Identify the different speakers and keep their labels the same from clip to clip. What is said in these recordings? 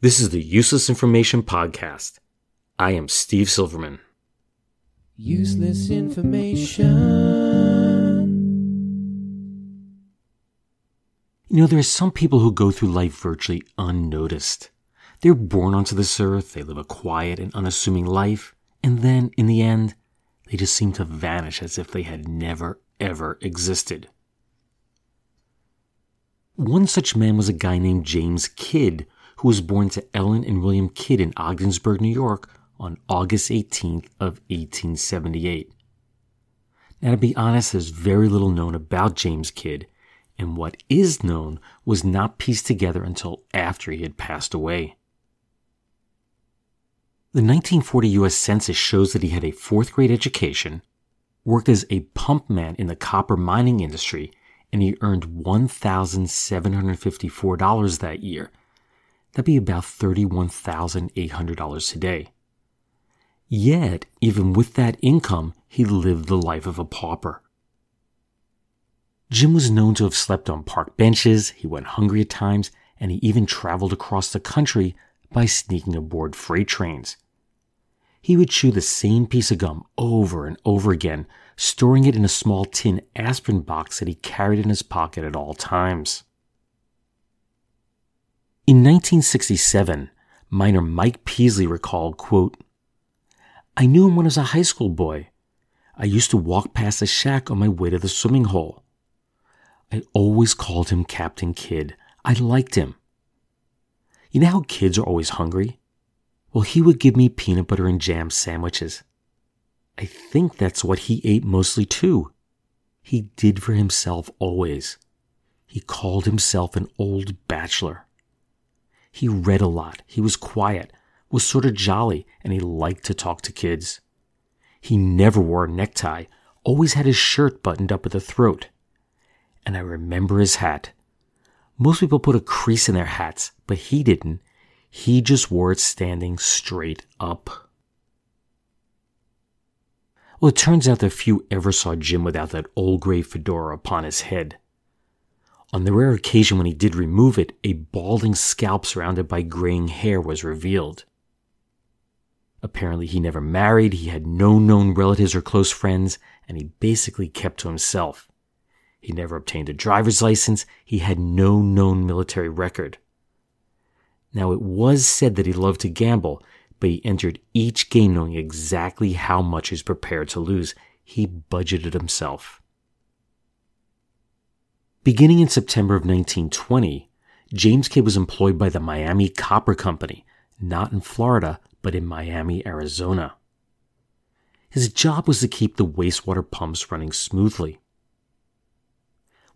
Speaker 1: This is the Useless Information Podcast. I am Steve Silverman.
Speaker 2: Useless information.
Speaker 1: You know, there are some people who go through life virtually unnoticed. They're born onto this earth, they live a quiet and unassuming life, and then, in the end, they just seem to vanish as if they had never, ever existed. One such man was a guy named James Kidd, who was born to Ellen and William Kidd in Ogdensburg, New York on August 18th of 1878. Now, to be honest, there's very little known about James Kidd, and what is known was not pieced together until after he had passed away. The 1940 U.S. Census shows that he had a fourth grade education, worked as a pump man in the copper mining industry, and he earned $1,754 that year. That'd be about $31,800 today. Yet, even with that income, he lived the life of a pauper. Jim was known to have slept on park benches, he went hungry at times, and he even traveled across the country by sneaking aboard freight trains. He would chew the same piece of gum over and over again, storing it in a small tin aspirin box that he carried in his pocket at all times. In 1967, miner Mike Peasley recalled, quote, I knew him when I was a high school boy. I used to walk past the shack on my way to the swimming hole. I always called him Captain Kidd. I liked him. You know how kids are always hungry? Well, he would give me peanut butter and jam sandwiches. I think that's what he ate mostly too. He did for himself always. He called himself an old bachelor. He read a lot. He was quiet, was sort of jolly, and he liked to talk to kids. He never wore a necktie, always had his shirt buttoned up at the throat. And I remember his hat. Most people put a crease in their hats, but he didn't. He just wore it standing straight up. Well, it turns out that few ever saw Jim without that old gray fedora upon his head. On the rare occasion when he did remove it, a balding scalp surrounded by graying hair was revealed. Apparently, he never married, he had no known relatives or close friends, and he basically kept to himself. He never obtained a driver's license, he had no known military record. Now, it was said that he loved to gamble, but he entered each game knowing exactly how much he was prepared to lose. He budgeted himself. Beginning in September of 1920, James Kidd was employed by the Miami Copper Company, not in Florida, but in Miami, Arizona. His job was to keep the wastewater pumps running smoothly.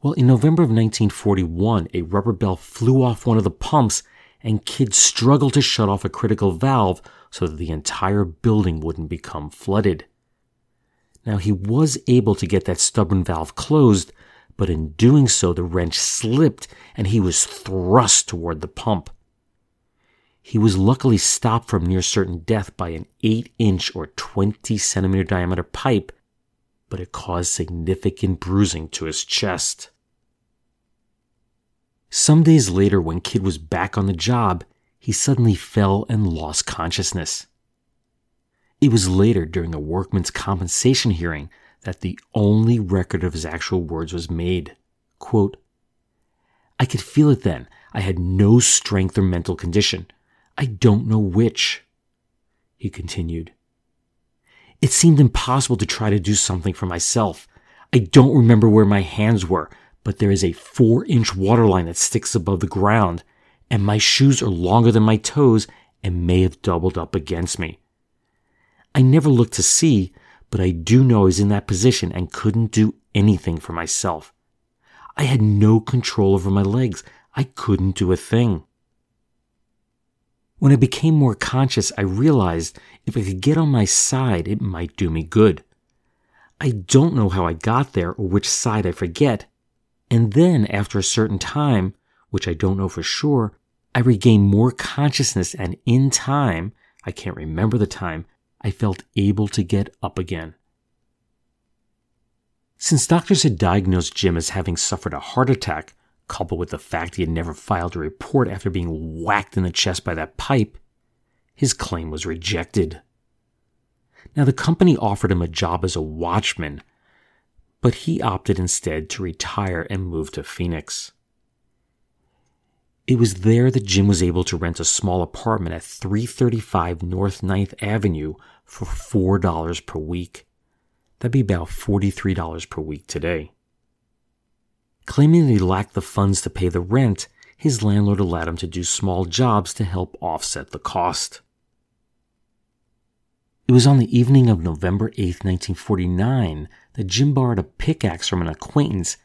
Speaker 1: Well, in November of 1941, a rubber bell flew off one of the pumps and Kidd struggled to shut off a critical valve so that the entire building wouldn't become flooded. Now, he was able to get that stubborn valve closed, but in doing so, the wrench slipped and he was thrust toward the pump. He was luckily stopped from near certain death by an 8 inch or 20 centimeter diameter pipe, but it caused significant bruising to his chest. Some days later, when Kidd was back on the job, he suddenly fell and lost consciousness. It was later, during a workman's compensation hearing, that the only record of his actual words was made. Quote, I could feel it then. I had no strength or mental condition. I don't know which. He continued. It seemed impossible to try to do something for myself. I don't remember where my hands were, but there is a four inch waterline that sticks above the ground, and my shoes are longer than my toes and may have doubled up against me. I never looked to see, but I do know I was in that position and couldn't do anything for myself. I had no control over my legs. I couldn't do a thing. When I became more conscious, I realized if I could get on my side, it might do me good. I don't know how I got there or which side I forget. And then, after a certain time, which I don't know for sure, I regained more consciousness and in time, I can't remember the time, I felt able to get up again. Since doctors had diagnosed Jim as having suffered a heart attack, coupled with the fact he had never filed a report after being whacked in the chest by that pipe, his claim was rejected. Now, the company offered him a job as a watchman, but he opted instead to retire and move to Phoenix. It was there that Jim was able to rent a small apartment at 335 North 9th Avenue for $4 per week. That'd be about $43 per week today. Claiming that he lacked the funds to pay the rent, his landlord allowed him to do small jobs to help offset the cost. It was on the evening of November 8, 1949, that Jim borrowed a pickaxe from an acquaintance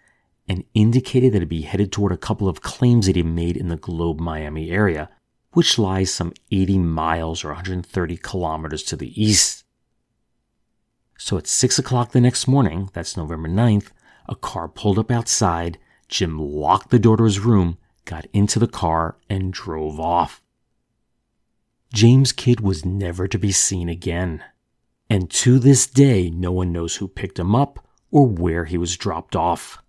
Speaker 1: and indicated that he'd be headed toward a couple of claims that he made in the Globe Miami area, which lies some 80 miles or 130 kilometers to the east. So at 6 o'clock the next morning, that's November 9th, a car pulled up outside. Jim locked the door to his room, got into the car, and drove off. James Kidd was never to be seen again. And to this day, no one knows who picked him up or where he was dropped off.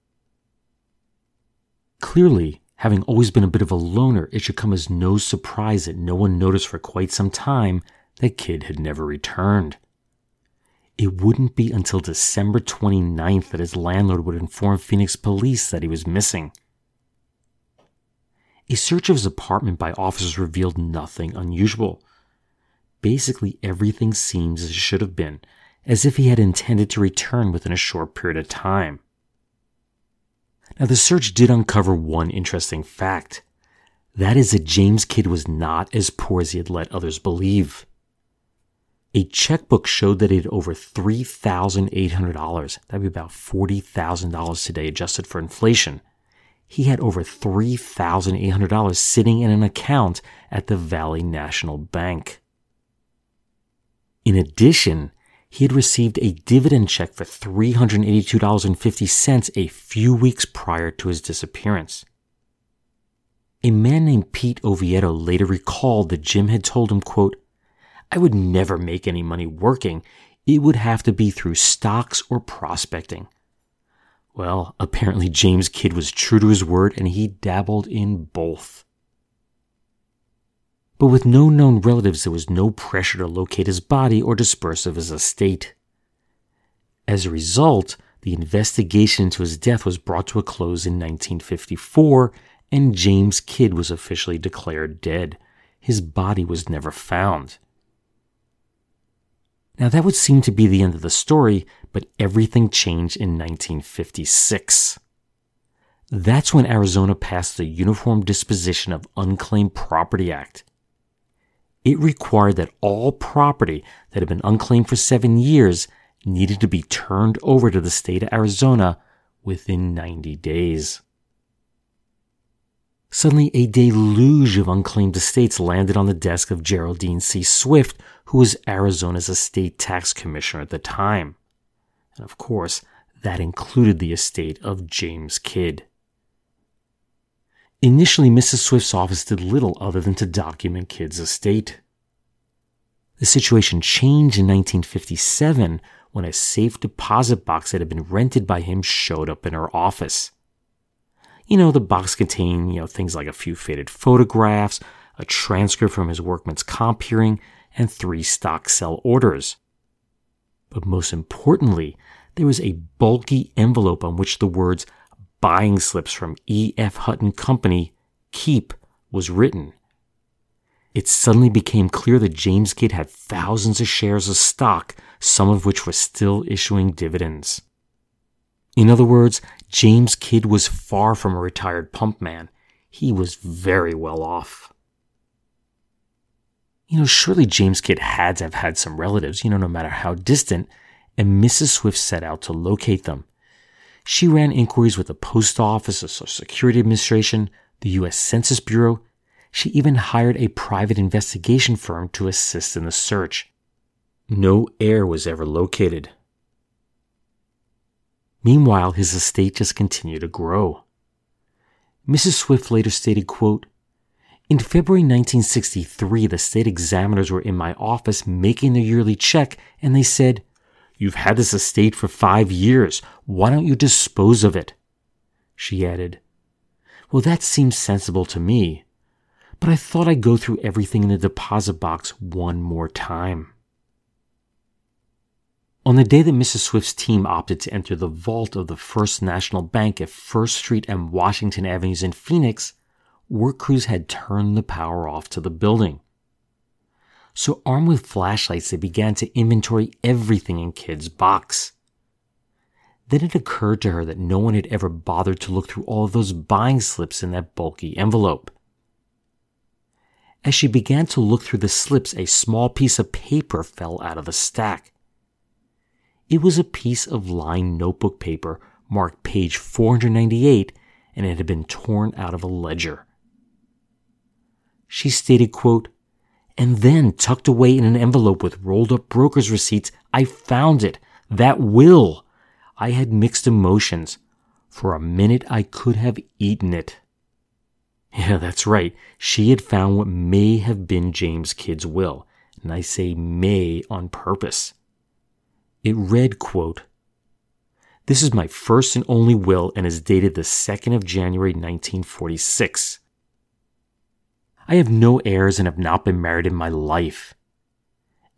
Speaker 1: Clearly, having always been a bit of a loner, it should come as no surprise that no one noticed for quite some time that Kidd had never returned. It wouldn't be until December 29th that his landlord would inform Phoenix police that he was missing. A search of his apartment by officers revealed nothing unusual. Basically, everything seems as it should have been, as if he had intended to return within a short period of time. Now, the search did uncover one interesting fact. That is that James Kidd was not as poor as he had let others believe. A checkbook showed that he had over $3,800. That'd be about $40,000 today, adjusted for inflation. He had over $3,800 sitting in an account at the Valley National Bank. In addition, he had received a dividend check for $382.50 a few weeks prior to his disappearance. A man named Pete Oviedo later recalled that Jim had told him, quote, I would never make any money working. It would have to be through stocks or prospecting. Well, apparently James Kidd was true to his word and he dabbled in both. But with no known relatives, there was no pressure to locate his body or disperse of his estate. As a result, the investigation into his death was brought to a close in 1954 and James Kidd was officially declared dead. His body was never found. Now, that would seem to be the end of the story, but everything changed in 1956. That's when Arizona passed the Uniform Disposition of Unclaimed Property Act. It required that all property that had been unclaimed for seven years needed to be turned over to the state of Arizona within 90 days. Suddenly, a deluge of unclaimed estates landed on the desk of Geraldine C. Swift, who was Arizona's estate tax commissioner at the time. And of course, that included the estate of James Kidd. Initially, Mrs. Swift's office did little other than to document Kidd's estate. The situation changed in 1957 when a safe deposit box that had been rented by him showed up in her office. You know, the box contained, you know, things like a few faded photographs, a transcript from his workman's comp hearing, and three stock sell orders. But most importantly, there was a bulky envelope on which the words buying slips from E.F. Hutton Company, Keep, was written. It suddenly became clear that James Kidd had thousands of shares of stock, some of which were still issuing dividends. In other words, James Kidd was far from a retired pump man. He was very well off. You know, surely James Kidd had to have had some relatives, you know, no matter how distant, and Mrs. Swift set out to locate them. She ran inquiries with the Post Office, the Social Security Administration, the U.S. Census Bureau. She even hired a private investigation firm to assist in the search. No heir was ever located. Meanwhile, his estate just continued to grow. Mrs. Swift later stated, quote, in February 1963, the state examiners were in my office making their yearly check, and they said, You've had this estate for five years. Why don't you dispose of it? She added, Well, that seems sensible to me, but I thought I'd go through everything in the deposit box one more time. On the day that Mrs. Swift's team opted to enter the vault of the First National Bank at First Street and Washington Avenues in Phoenix, work crews had turned the power off to the building. So, armed with flashlights, they began to inventory everything in Kidd's box. Then it occurred to her that no one had ever bothered to look through all of those buying slips in that bulky envelope. As she began to look through the slips, a small piece of paper fell out of the stack. It was a piece of lined notebook paper marked page 498 and it had been torn out of a ledger. She stated, quote, and then tucked away in an envelope with rolled up broker's receipts, I found it. That will. I had mixed emotions. For a minute, I could have eaten it. Yeah, that's right. She had found what may have been James Kidd's will. And I say may on purpose. It read, quote, This is my first and only will and is dated the 2nd of January 1946. I have no heirs and have not been married in my life.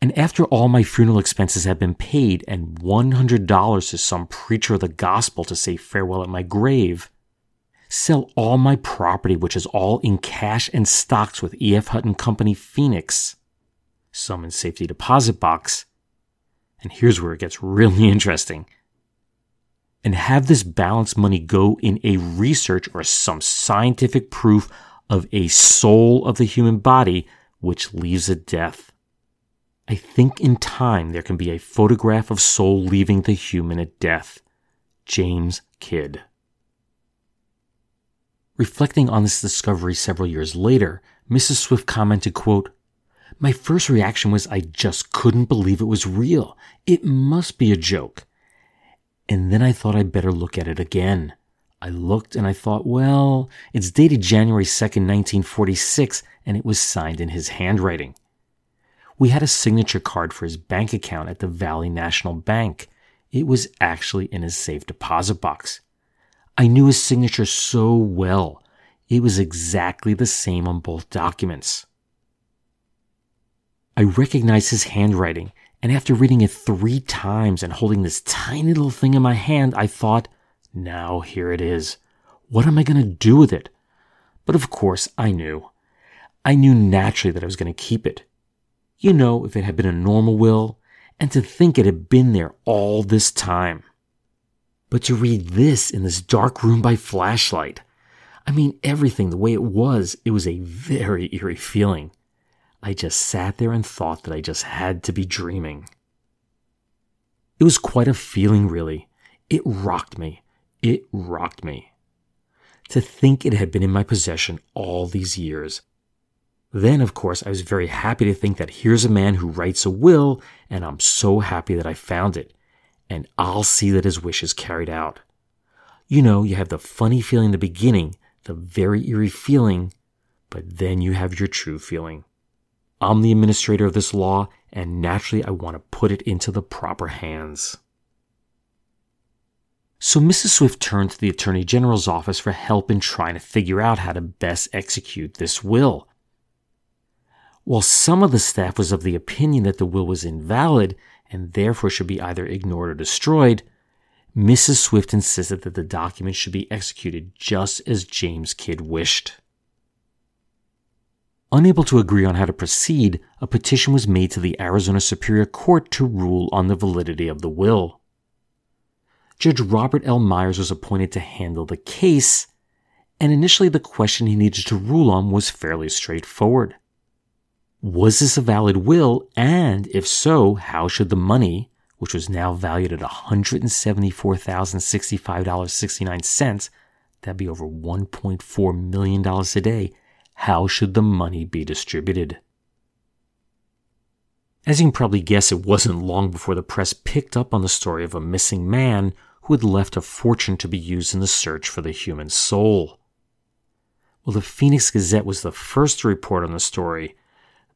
Speaker 1: And after all my funeral expenses have been paid and $100 to some preacher of the gospel to say farewell at my grave, sell all my property, which is all in cash and stocks with E.F. Hutton Company Phoenix, some in safety deposit box, and here's where it gets really interesting. And have this balance money go in a research or some scientific proof of a soul of the human body which leaves at death. I think in time there can be a photograph of soul leaving the human at death. James Kidd. Reflecting on this discovery several years later, Mrs. Swift commented, quote, My first reaction was I just couldn't believe it was real. It must be a joke. And then I thought I'd better look at it again. I looked and I thought, well, it's dated January 2nd, 1946, and it was signed in his handwriting. We had a signature card for his bank account at the Valley National Bank. It was actually in his safe deposit box. I knew his signature so well. It was exactly the same on both documents. I recognized his handwriting, and after reading it three times and holding this tiny little thing in my hand, I thought, now here it is. What am I going to do with it? But of course, I knew. I knew naturally that I was going to keep it. You know, if it had been a normal will, and to think it had been there all this time. But to read this in this dark room by flashlight, I mean, everything the way it was, it was a very eerie feeling. I just sat there and thought that I just had to be dreaming. It was quite a feeling, really. It rocked me. It rocked me. To think it had been in my possession all these years. Then, of course, I was very happy to think that here's a man who writes a will, and I'm so happy that I found it. And I'll see that his wish is carried out. You know, you have the funny feeling in the beginning, the very eerie feeling, but then you have your true feeling. I'm the administrator of this law, and naturally I want to put it into the proper hands. So Mrs. Swift turned to the Attorney General's office for help in trying to figure out how to best execute this will. While some of the staff was of the opinion that the will was invalid and therefore should be either ignored or destroyed, Mrs. Swift insisted that the document should be executed just as James Kidd wished. Unable to agree on how to proceed, a petition was made to the Arizona Superior Court to rule on the validity of the will. Judge Robert L. Myers was appointed to handle the case, and initially the question he needed to rule on was fairly straightforward. Was this a valid will, and if so, how should the money, which was now valued at $174,065.69, that'd be over $1.4 million a day, how should the money be distributed? As you can probably guess, it wasn't long before the press picked up on the story of a missing man who had left a fortune to be used in the search for the human soul. Well, the Phoenix Gazette was the first to report on the story,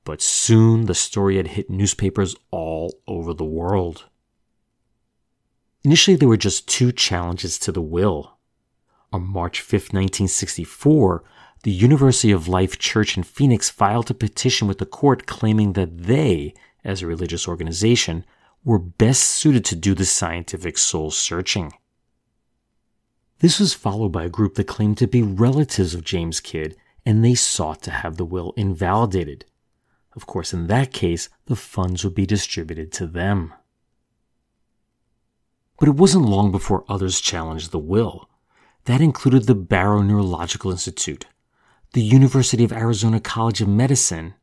Speaker 1: but soon the story had hit newspapers all over the world. Initially, there were just two challenges to the will. On March 5, 1964, the University of Life Church in Phoenix filed a petition with the court claiming that they, as a religious organization, were best suited to do the scientific soul searching. This was followed by a group that claimed to be relatives of James Kidd, and they sought to have the will invalidated. Of course, in that case, the funds would be distributed to them. But it wasn't long before others challenged the will. That included the Barrow Neurological Institute, the University of Arizona College of Medicine,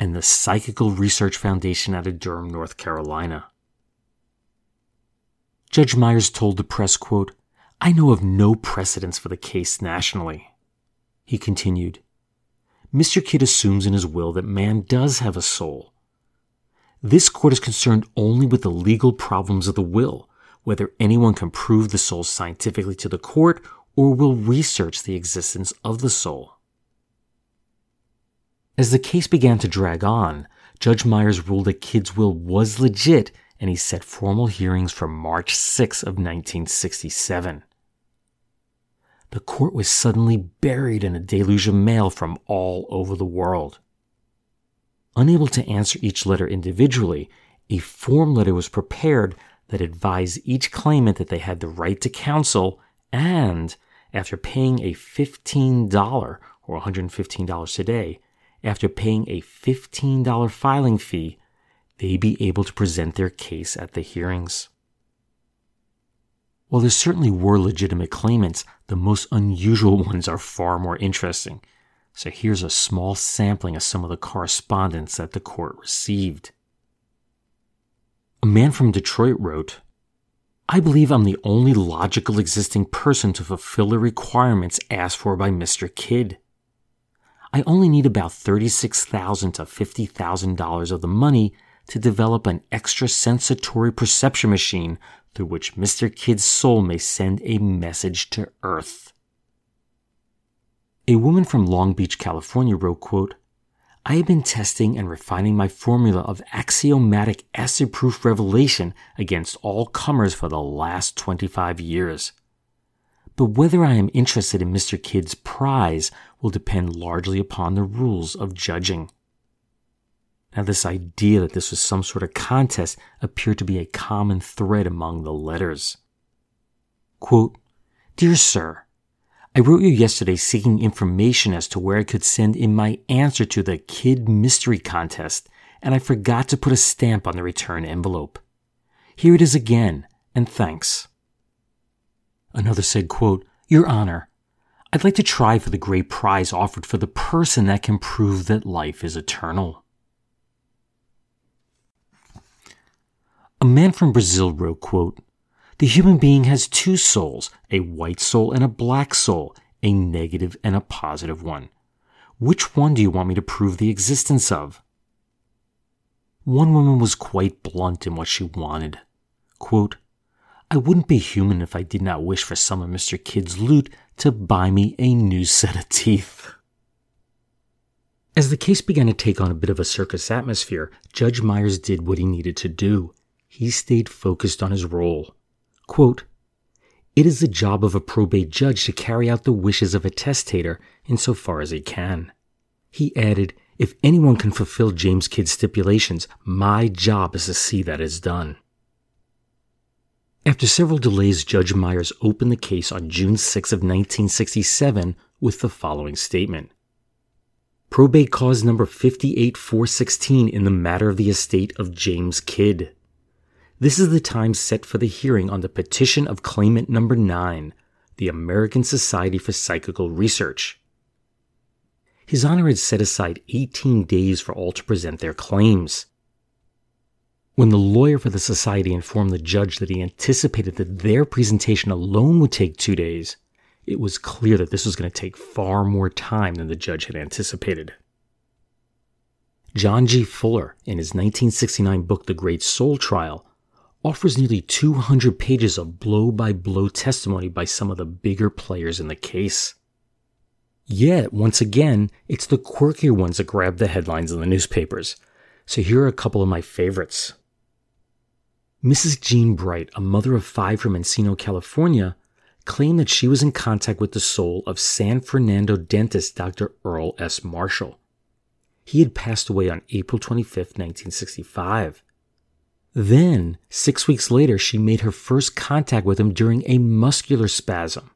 Speaker 1: and the Psychical Research Foundation out of Durham, North Carolina. Judge Myers told the press, quote, I know of no precedents for the case nationally. He continued, Mr. Kidd assumes in his will that man does have a soul. This court is concerned only with the legal problems of the will, whether anyone can prove the soul scientifically to the court or will research the existence of the soul. As the case began to drag on, Judge Myers ruled that Kidd's will was legit and he set formal hearings for March 6 of 1967. The court was suddenly buried in a deluge of mail from all over the world. Unable to answer each letter individually, a form letter was prepared that advised each claimant that they had the right to counsel and, after paying a $15 or $115 today, after paying a $15 filing fee, they be able to present their case at the hearings. While there certainly were legitimate claimants, the most unusual ones are far more interesting. So here's a small sampling of some of the correspondence that the court received. A man from Detroit wrote, I believe I'm the only logical existing person to fulfill the requirements asked for by Mr. Kidd. I only need about 36,000 to $50,000 of the money to develop an extrasensatory perception machine through which Mr. Kidd's soul may send a message to Earth. A woman from Long Beach, California wrote, quote, I have been testing and refining my formula of axiomatic acid proof revelation against all comers for the last 25 years but whether I am interested in Mr. Kidd's prize will depend largely upon the rules of judging. Now, this idea that this was some sort of contest appeared to be a common thread among the letters. Quote, Dear Sir, I wrote you yesterday seeking information as to where I could send in my answer to the Kidd Mystery Contest, and I forgot to put a stamp on the return envelope. Here it is again, and thanks. Another said, quote, Your Honor, I'd like to try for the great prize offered for the person that can prove that life is eternal. A man from Brazil wrote, quote, The human being has two souls, a white soul and a black soul, a negative and a positive one. Which one do you want me to prove the existence of? One woman was quite blunt in what she wanted. Quote, I wouldn't be human if I did not wish for some of Mr. Kidd's loot to buy me a new set of teeth. As the case began to take on a bit of a circus atmosphere, Judge Myers did what he needed to do. He stayed focused on his role. Quote, it is the job of a probate judge to carry out the wishes of a testator insofar as he can. He added, if anyone can fulfill James Kidd's stipulations, my job is to see that is done. After several delays, Judge Myers opened the case on June 6 of 1967 with the following statement. Probate cause number 58416 in the matter of the estate of James Kidd. This is the time set for the hearing on the petition of claimant number 9, the American Society for Psychical Research. His Honor had set aside 18 days for all to present their claims. When the lawyer for the society informed the judge that he anticipated that their presentation alone would take two days, it was clear that this was going to take far more time than the judge had anticipated. John G. Fuller, in his 1969 book, The Great Soul Trial, offers nearly 200 pages of blow by blow testimony by some of the bigger players in the case. Yet, once again, it's the quirkier ones that grab the headlines in the newspapers. So here are a couple of my favorites. Mrs. Jean Bright, a mother of five from Encino, California, claimed that she was in contact with the soul of San Fernando dentist Dr. Earl S. Marshall. He had passed away on April 25, 1965. Then, six weeks later, she made her first contact with him during a muscular spasm.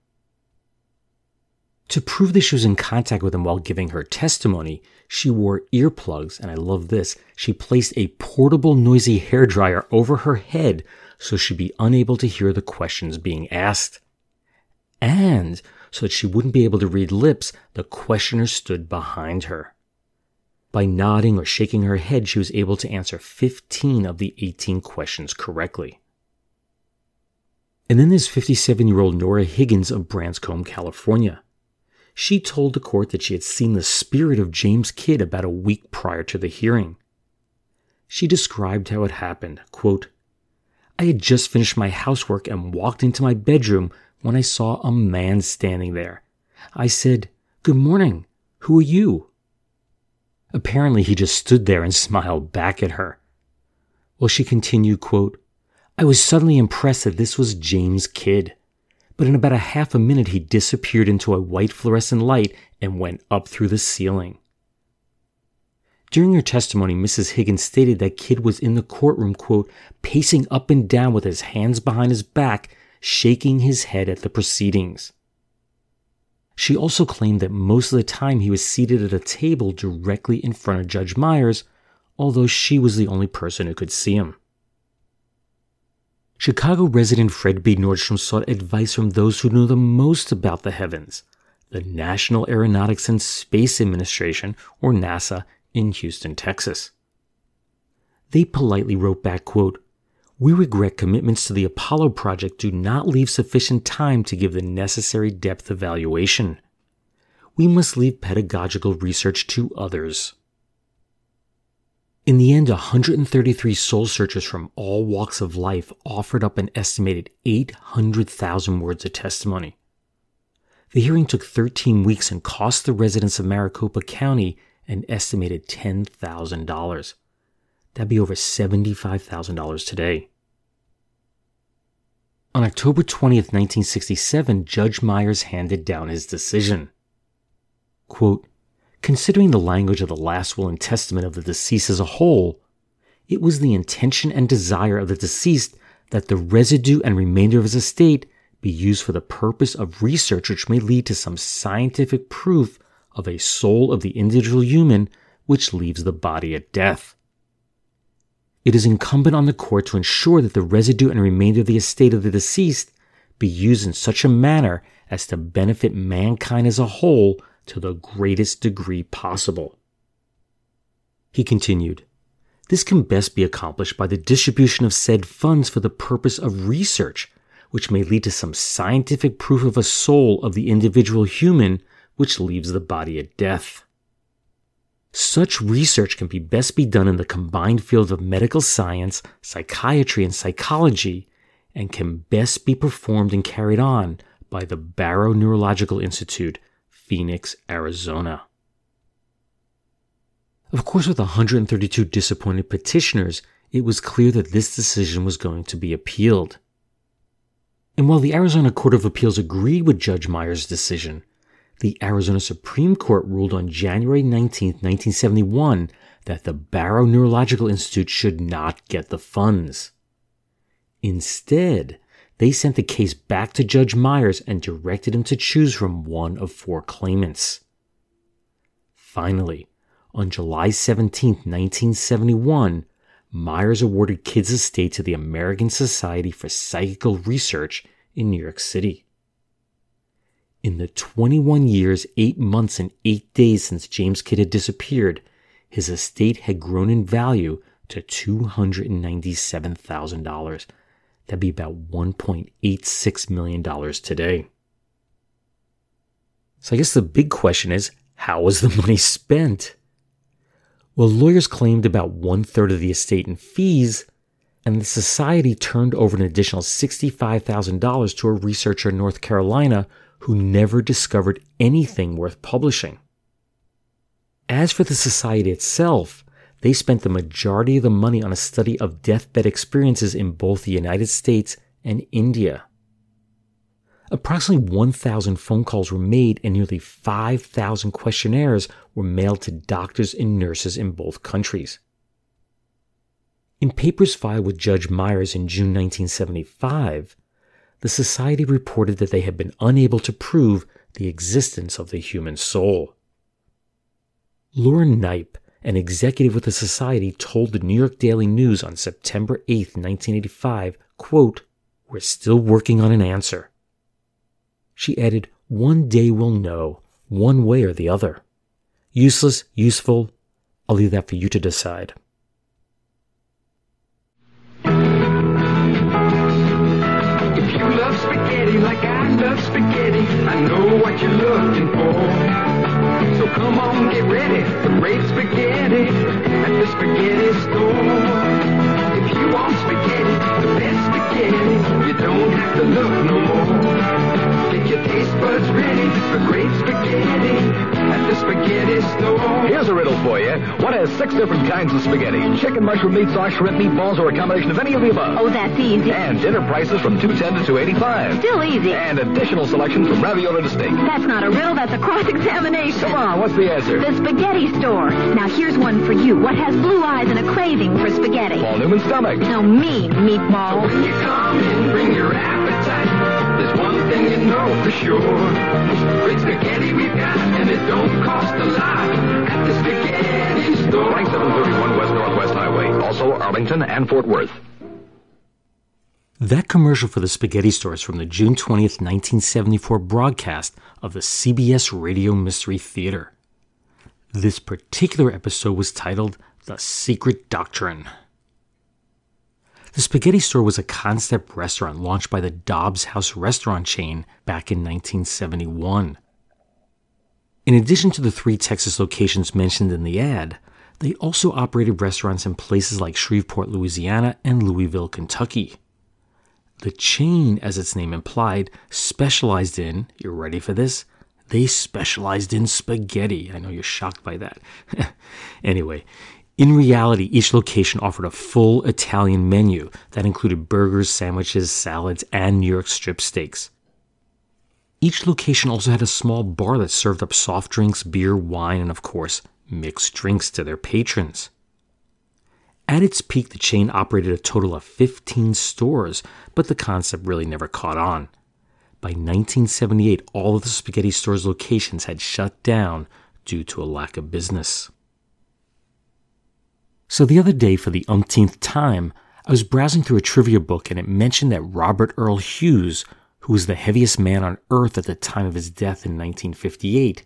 Speaker 1: To prove that she was in contact with him while giving her testimony, she wore earplugs, and I love this. She placed a portable noisy hairdryer over her head so she'd be unable to hear the questions being asked. And so that she wouldn't be able to read lips, the questioner stood behind her. By nodding or shaking her head, she was able to answer 15 of the 18 questions correctly. And then there's 57 year old Nora Higgins of Branscombe, California she told the court that she had seen the spirit of James Kidd about a week prior to the hearing. She described how it happened. Quote, I had just finished my housework and walked into my bedroom when I saw a man standing there. I said, Good morning. Who are you? Apparently, he just stood there and smiled back at her. Well, she continued, quote, I was suddenly impressed that this was James Kidd but in about a half a minute he disappeared into a white fluorescent light and went up through the ceiling. During her testimony, Mrs. Higgins stated that Kidd was in the courtroom, quote, pacing up and down with his hands behind his back, shaking his head at the proceedings. She also claimed that most of the time he was seated at a table directly in front of Judge Myers, although she was the only person who could see him. Chicago resident Fred B. Nordstrom sought advice from those who knew the most about the heavens, the National Aeronautics and Space Administration, or NASA, in Houston, Texas. They politely wrote back, quote, We regret commitments to the Apollo project do not leave sufficient time to give the necessary depth evaluation. We must leave pedagogical research to others. In the end, 133 soul searchers from all walks of life offered up an estimated 800,000 words of testimony. The hearing took 13 weeks and cost the residents of Maricopa County an estimated $10,000. That'd be over $75,000 today. On October 20th, 1967, Judge Myers handed down his decision. Quote, Considering the language of the last will and testament of the deceased as a whole, it was the intention and desire of the deceased that the residue and remainder of his estate be used for the purpose of research which may lead to some scientific proof of a soul of the individual human which leaves the body at death. It is incumbent on the court to ensure that the residue and remainder of the estate of the deceased be used in such a manner as to benefit mankind as a whole to the greatest degree possible. He continued, This can best be accomplished by the distribution of said funds for the purpose of research, which may lead to some scientific proof of a soul of the individual human which leaves the body at death. Such research can be best be done in the combined field of medical science, psychiatry, and psychology, and can best be performed and carried on by the Barrow Neurological Institute Phoenix, Arizona. Of course, with 132 disappointed petitioners, it was clear that this decision was going to be appealed. And while the Arizona Court of Appeals agreed with Judge Myers' decision, the Arizona Supreme Court ruled on January 19, 1971, that the Barrow Neurological Institute should not get the funds. Instead, they sent the case back to Judge Myers and directed him to choose from one of four claimants. Finally, on July 17, 1971, Myers awarded Kidd's estate to the American Society for Psychical Research in New York City. In the 21 years, 8 months, and 8 days since James Kidd had disappeared, his estate had grown in value to $297,000. That'd be about $1.86 million today. So I guess the big question is how was the money spent? Well, lawyers claimed about one third of the estate in fees, and the society turned over an additional $65,000 to a researcher in North Carolina who never discovered anything worth publishing. As for the society itself, they spent the majority of the money on a study of deathbed experiences in both the United States and India. Approximately 1,000 phone calls were made and nearly 5,000 questionnaires were mailed to doctors and nurses in both countries. In papers filed with Judge Myers in June 1975, the Society reported that they had been unable to prove the existence of the human soul. Laura Knipe, an executive with the Society, told the New York Daily News on September 8, 1985, quote, We're still working on an answer. She added, One day we'll know, one way or the other. Useless, useful, I'll leave that for you to decide.
Speaker 3: If you love spaghetti like I love spaghetti, I know what you're looking for. So come on, get ready great spaghetti to look no more. Get your taste buds ready for great spaghetti at the spaghetti store.
Speaker 4: Here's a riddle for you. What has six different kinds of spaghetti? Chicken, mushroom, meat sauce, shrimp, meatballs, or a combination of any of the above?
Speaker 5: Oh, that's easy.
Speaker 4: And dinner prices from 210 to 285.
Speaker 5: Still easy.
Speaker 4: And additional selections from ravioli to steak.
Speaker 5: That's not a riddle, that's a cross-examination.
Speaker 4: Come on, what's the answer?
Speaker 5: The spaghetti store. Now here's one for you. What has blue eyes and a craving for spaghetti?
Speaker 4: Paul Newman's stomach.
Speaker 5: No, me, meatball.
Speaker 3: When you come in, bring your appetite. There's one thing you know for sure. Great spaghetti we've got, and it don't cost a lot at the spaghetti store.
Speaker 4: Rank 731 West Northwest Highway. Also Arlington and Fort Worth.
Speaker 1: That commercial for the spaghetti store is from the June 20th, 1974 broadcast of the CBS Radio Mystery Theater. This particular episode was titled The Secret Doctrine. The Spaghetti Store was a concept restaurant launched by the Dobbs House restaurant chain back in 1971. In addition to the three Texas locations mentioned in the ad, they also operated restaurants in places like Shreveport, Louisiana, and Louisville, Kentucky. The chain, as its name implied, specialized in, you're ready for this? They specialized in spaghetti. I know you're shocked by that. anyway, in reality, each location offered a full Italian menu that included burgers, sandwiches, salads, and New York strip steaks. Each location also had a small bar that served up soft drinks, beer, wine, and of course, mixed drinks to their patrons. At its peak, the chain operated a total of 15 stores, but the concept really never caught on. By 1978, all of the spaghetti store's locations had shut down due to a lack of business. So the other day, for the umpteenth time, I was browsing through a trivia book and it mentioned that Robert Earl Hughes, who was the heaviest man on earth at the time of his death in 1958,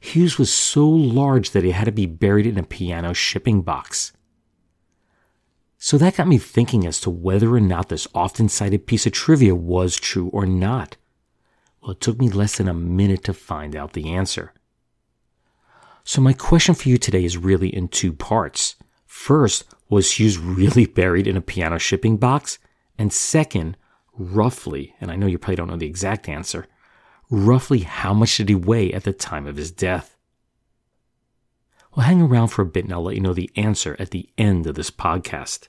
Speaker 1: Hughes was so large that he had to be buried in a piano shipping box. So that got me thinking as to whether or not this often cited piece of trivia was true or not. Well, it took me less than a minute to find out the answer. So my question for you today is really in two parts. First, was Hughes really buried in a piano shipping box? And second, roughly, and I know you probably don't know the exact answer, roughly how much did he weigh at the time of his death? Well, hang around for a bit and I'll let you know the answer at the end of this podcast.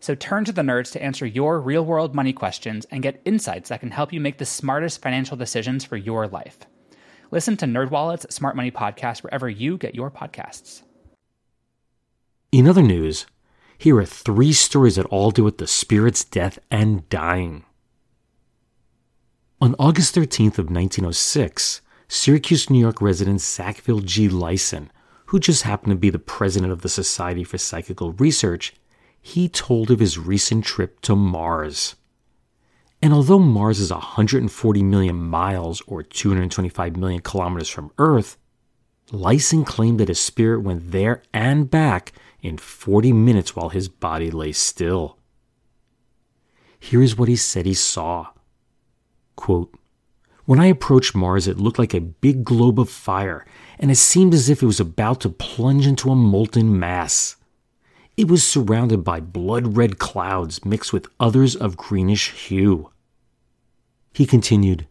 Speaker 6: So turn to the nerds to answer your real world money questions and get insights that can help you make the smartest financial decisions for your life. Listen to NerdWallet's Smart Money Podcast wherever you get your podcasts.
Speaker 1: In other news, here are three stories that all deal with the spirit's death and dying. On August 13th of 1906, Syracuse, New York resident Sackville G. Lyson, who just happened to be the president of the Society for Psychical Research, he told of his recent trip to Mars. And although Mars is 140 million miles or 225 million kilometers from Earth, Lyson claimed that his spirit went there and back in 40 minutes while his body lay still. Here is what he said he saw. Quote, when I approached Mars, it looked like a big globe of fire, and it seemed as if it was about to plunge into a molten mass. It was surrounded by blood red clouds mixed with others of greenish hue. He continued,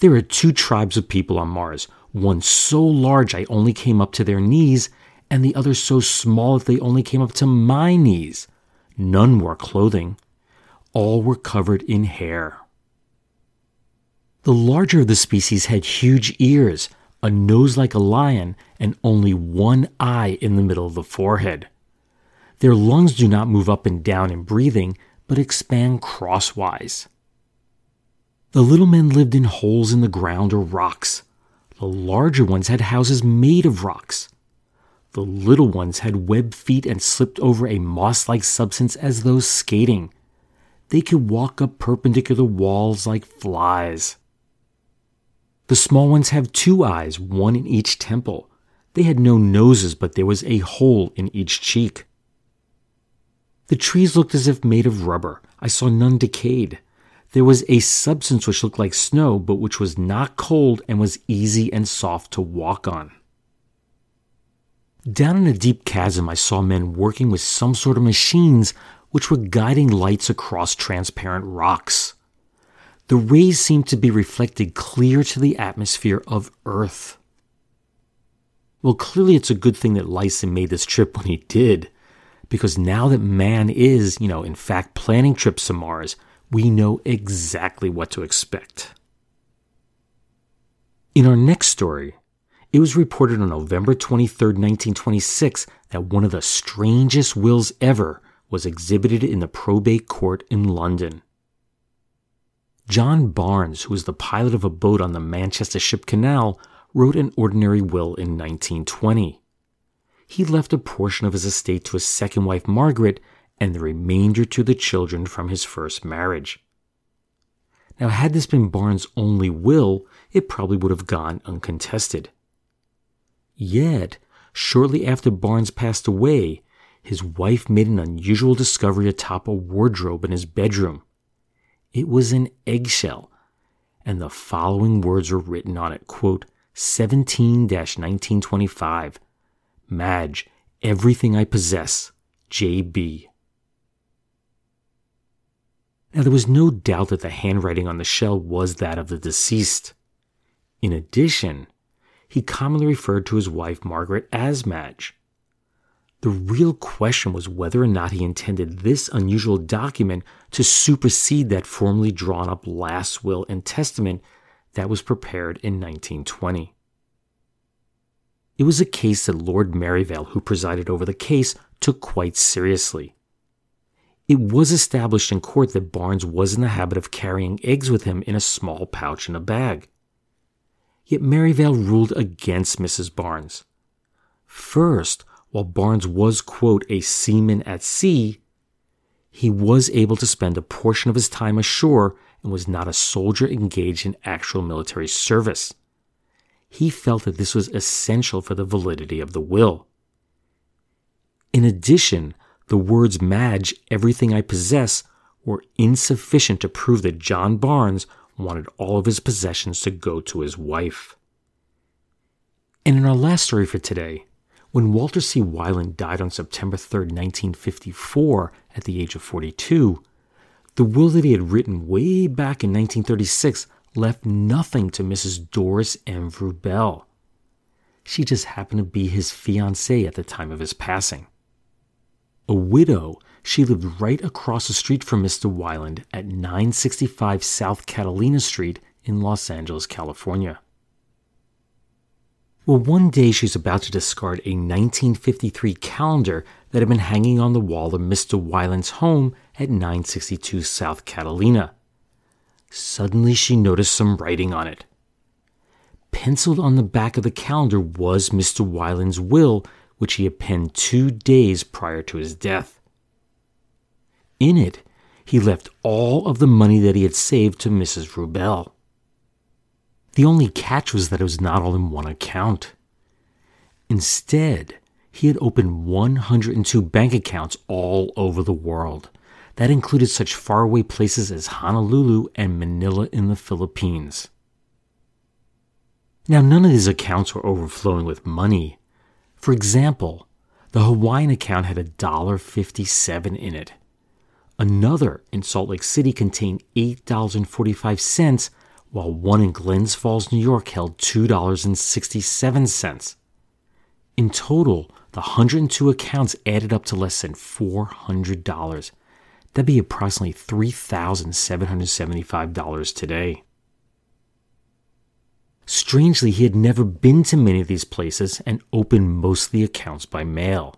Speaker 1: There are two tribes of people on Mars, one so large I only came up to their knees, and the other so small that they only came up to my knees. None wore clothing. All were covered in hair. The larger of the species had huge ears, a nose like a lion, and only one eye in the middle of the forehead. Their lungs do not move up and down in breathing, but expand crosswise. The little men lived in holes in the ground or rocks. The larger ones had houses made of rocks. The little ones had webbed feet and slipped over a moss like substance as though skating. They could walk up perpendicular walls like flies. The small ones have two eyes, one in each temple. They had no noses, but there was a hole in each cheek. The trees looked as if made of rubber. I saw none decayed. There was a substance which looked like snow, but which was not cold and was easy and soft to walk on. Down in a deep chasm, I saw men working with some sort of machines which were guiding lights across transparent rocks. The rays seemed to be reflected clear to the atmosphere of Earth. Well, clearly it's a good thing that Lyson made this trip when he did because now that man is, you know, in fact planning trips to Mars, we know exactly what to expect. In our next story, it was reported on November 23, 1926, that one of the strangest wills ever was exhibited in the probate court in London. John Barnes, who was the pilot of a boat on the Manchester Ship Canal, wrote an ordinary will in 1920 he left a portion of his estate to his second wife Margaret and the remainder to the children from his first marriage. Now, had this been Barnes' only will, it probably would have gone uncontested. Yet, shortly after Barnes passed away, his wife made an unusual discovery atop a wardrobe in his bedroom. It was an eggshell, and the following words were written on it quote, 17 1925 Madge, everything I possess, J.B. Now, there was no doubt that the handwriting on the shell was that of the deceased. In addition, he commonly referred to his wife Margaret as Madge. The real question was whether or not he intended this unusual document to supersede that formally drawn up last will and testament that was prepared in 1920. It was a case that Lord Merivale, who presided over the case, took quite seriously. It was established in court that Barnes was in the habit of carrying eggs with him in a small pouch in a bag. Yet Merivale ruled against Mrs. Barnes. First, while Barnes was, quote, a seaman at sea, he was able to spend a portion of his time ashore and was not a soldier engaged in actual military service. He felt that this was essential for the validity of the will. In addition, the words Madge, everything I possess, were insufficient to prove that John Barnes wanted all of his possessions to go to his wife. And in our last story for today, when Walter C. Weiland died on September 3, 1954, at the age of 42, the will that he had written way back in 1936 left nothing to Mrs. Doris M. Vrubel. She just happened to be his fiancée at the time of his passing. A widow, she lived right across the street from Mr. Weiland at 965 South Catalina Street in Los Angeles, California. Well, one day she's about to discard a 1953 calendar that had been hanging on the wall of Mr. Weiland's home at 962 South Catalina. Suddenly, she noticed some writing on it. Penciled on the back of the calendar was Mr. Weiland's will, which he had penned two days prior to his death. In it, he left all of the money that he had saved to Mrs. Vrubel. The only catch was that it was not all in one account. Instead, he had opened 102 bank accounts all over the world. That included such faraway places as Honolulu and Manila in the Philippines. Now, none of these accounts were overflowing with money. For example, the Hawaiian account had $1.57 in it. Another in Salt Lake City contained $8.45 while one in Glens Falls, New York held $2.67. In total, the 102 accounts added up to less than $400. That'd be approximately $3,775 today. Strangely, he had never been to many of these places and opened most of the accounts by mail.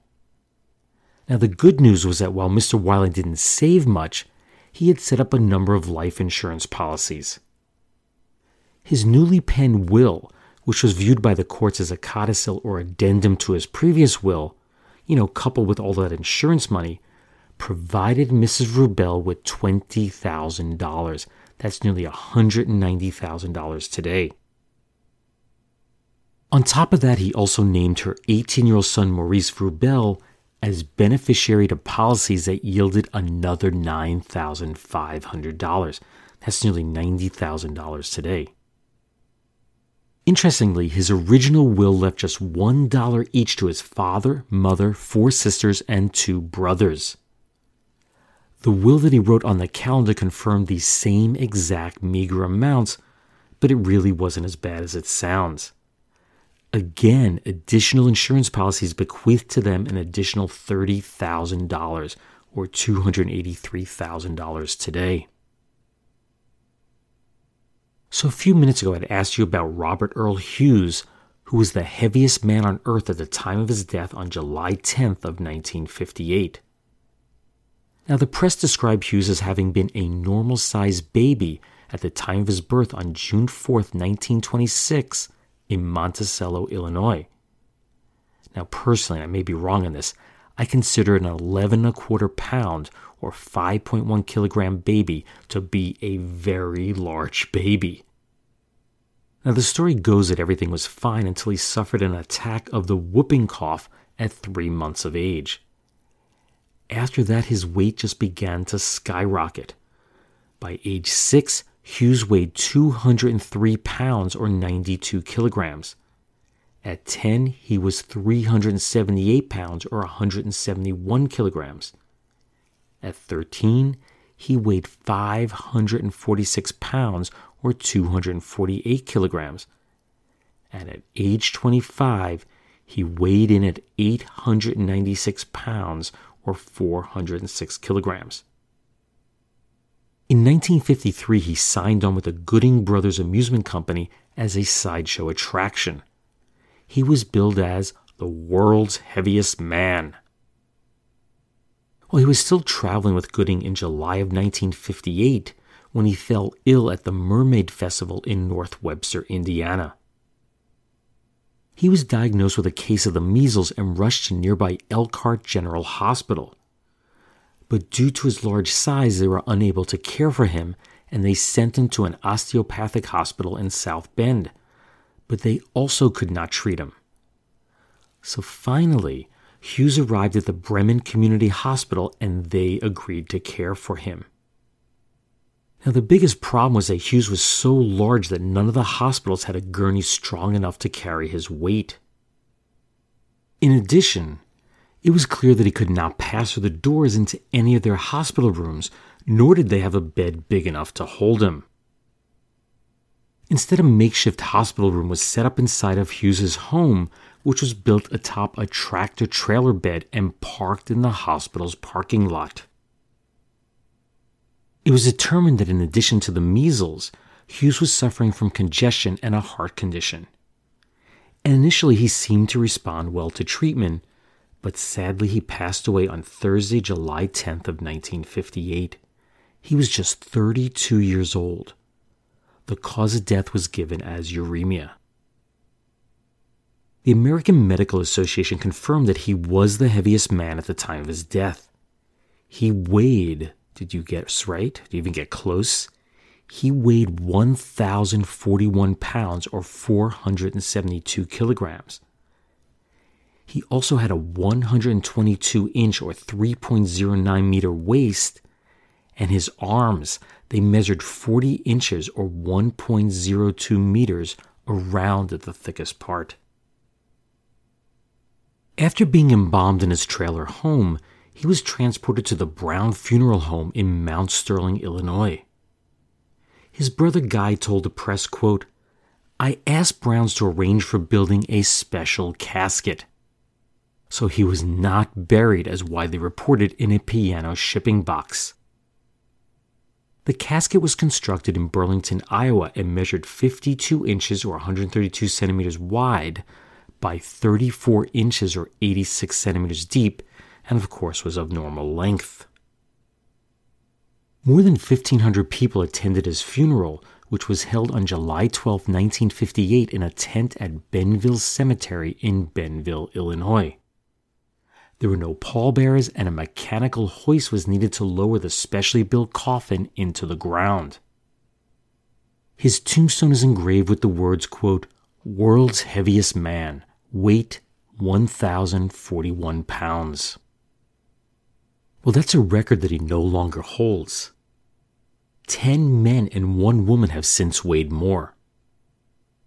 Speaker 1: Now, the good news was that while Mr. Wiley didn't save much, he had set up a number of life insurance policies. His newly penned will, which was viewed by the courts as a codicil or addendum to his previous will, you know, coupled with all that insurance money, provided Mrs. Rubel with $20,000. That's nearly $190,000 today. On top of that, he also named her 18 year old son Maurice Rubel as beneficiary to policies that yielded another $9,500. That's nearly $90,000 today. Interestingly, his original will left just $1 each to his father, mother, four sisters, and two brothers. The will that he wrote on the calendar confirmed these same exact meager amounts, but it really wasn't as bad as it sounds. Again, additional insurance policies bequeathed to them an additional $30,000 or $283,000 today. So, a few minutes ago, I'd asked you about Robert Earl Hughes, who was the heaviest man on earth at the time of his death on July 10th of 1958. Now, the press described Hughes as having been a normal sized baby at the time of his birth on June 4th, 1926, in Monticello, Illinois. Now, personally, I may be wrong on this, I consider an 11 and a quarter pound or 5.1 kilogram baby to be a very large baby. Now, the story goes that everything was fine until he suffered an attack of the whooping cough at three months of age. After that, his weight just began to skyrocket. By age six, Hughes weighed 203 pounds or 92 kilograms. At 10, he was 378 pounds or 171 kilograms. At 13, he weighed 546 pounds or 248 kilograms. and at age 25, he weighed in at 896 pounds or 406 kilograms. In 1953, he signed on with the Gooding Brothers Amusement Company as a sideshow attraction. He was billed as the world's heaviest man. Well, he was still traveling with Gooding in July of 1958 when he fell ill at the Mermaid Festival in North Webster, Indiana. He was diagnosed with a case of the measles and rushed to nearby Elkhart General Hospital. But due to his large size, they were unable to care for him and they sent him to an osteopathic hospital in South Bend. But they also could not treat him. So finally, Hughes arrived at the Bremen Community Hospital and they agreed to care for him. Now, the biggest problem was that Hughes was so large that none of the hospitals had a gurney strong enough to carry his weight. In addition, it was clear that he could not pass through the doors into any of their hospital rooms, nor did they have a bed big enough to hold him. Instead, a makeshift hospital room was set up inside of Hughes's home, which was built atop a tractor trailer bed and parked in the hospital's parking lot. It was determined that in addition to the measles, Hughes was suffering from congestion and a heart condition. And initially, he seemed to respond well to treatment, but sadly, he passed away on Thursday, July 10th of 1958. He was just 32 years old. The cause of death was given as uremia. The American Medical Association confirmed that he was the heaviest man at the time of his death. He weighed, did you guess right? Did you even get close? He weighed 1,041 pounds or 472 kilograms. He also had a 122 inch or 3.09 meter waist, and his arms, they measured 40 inches or 1.02 meters around at the thickest part. After being embalmed in his trailer home, he was transported to the Brown Funeral Home in Mount Sterling, Illinois. His brother Guy told the press, quote, I asked Browns to arrange for building a special casket. So he was not buried as widely reported in a piano shipping box. The casket was constructed in Burlington, Iowa, and measured 52 inches or 132 centimeters wide by 34 inches or 86 centimeters deep, and of course was of normal length. More than 1,500 people attended his funeral, which was held on July 12, 1958, in a tent at Benville Cemetery in Benville, Illinois. There were no pallbearers, and a mechanical hoist was needed to lower the specially built coffin into the ground. His tombstone is engraved with the words, quote, World's Heaviest Man, weight 1,041 pounds. Well, that's a record that he no longer holds. Ten men and one woman have since weighed more.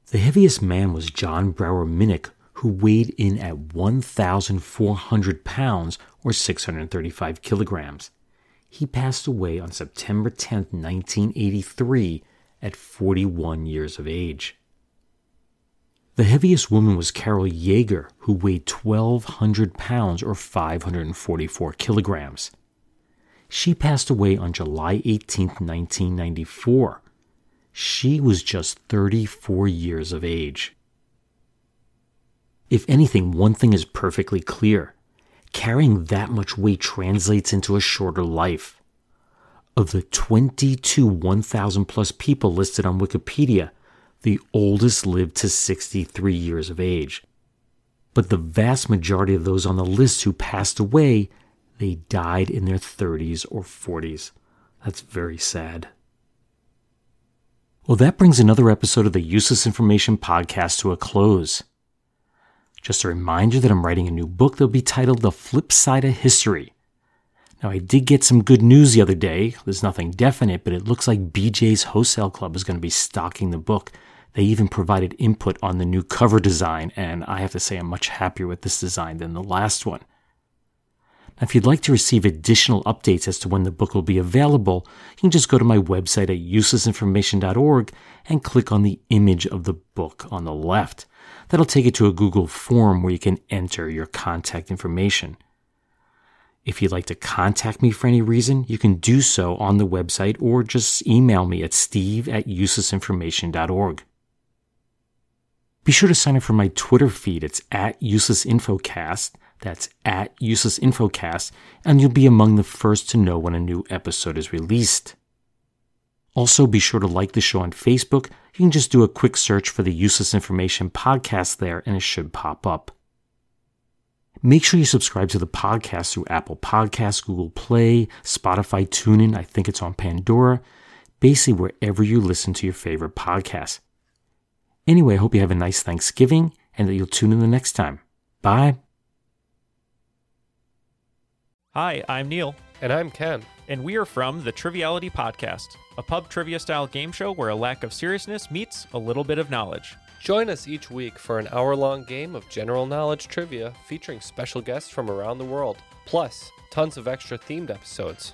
Speaker 1: The heaviest man was Jon Brower Minnoch, who weighed in at 1,400 pounds or 635 kilograms. He passed away on September 10, 1983, at 41 years of age. The heaviest woman was Carol Yeager, who weighed 1,200 pounds or 544 kilograms. She passed away on July 18, 1994. She was just 34 years of age. If anything, one thing is perfectly clear carrying that much weight translates into a shorter life. Of the 22 1,000 plus people listed on Wikipedia, the oldest lived to 63 years of age. But the vast majority of those on the list who passed away, they died in their 30s or 40s. That's very sad. Well, that brings another episode of the Useless Information Podcast to a close. Just a reminder that I'm writing a new book that'll be titled The Flip Side of History. Now, I did get some good news the other day. There's nothing definite, but it looks like BJ's Wholesale Club is going to be stocking the book. They even provided input on the new cover design, and I have to say I'm much happier with this design than the last one. Now, If you'd like to receive additional updates as to when the book will be available, you can just go to my website at uselessinformation.org and click on the image of the book on the left. That'll take you to a Google form where you can enter your contact information. If you'd like to contact me for any reason, you can do so on the website or just email me at steve at uselessinformation.org. Be sure to sign up for my Twitter feed. It's at uselessinfocast. That's at uselessinfocast, and you'll be among the first to know when a new episode is released. Also, be sure to like the show on Facebook. You can just do a quick search for the Useless Information Podcast there, and it should pop up. Make sure you subscribe to the podcast through Apple Podcasts, Google Play, Spotify, TuneIn. I think it's on Pandora. Basically, wherever you listen to your favorite podcast. Anyway, I hope you have a nice Thanksgiving and that you'll tune in the next time. Bye.
Speaker 7: Hi, I'm Neil.
Speaker 8: And I'm Ken.
Speaker 7: And we are from the Triviality Podcast, a pub trivia style game show where a lack of seriousness meets a little bit of knowledge.
Speaker 8: Join us each week for an hour long game of general knowledge trivia featuring special guests from around the world, plus tons of extra themed episodes.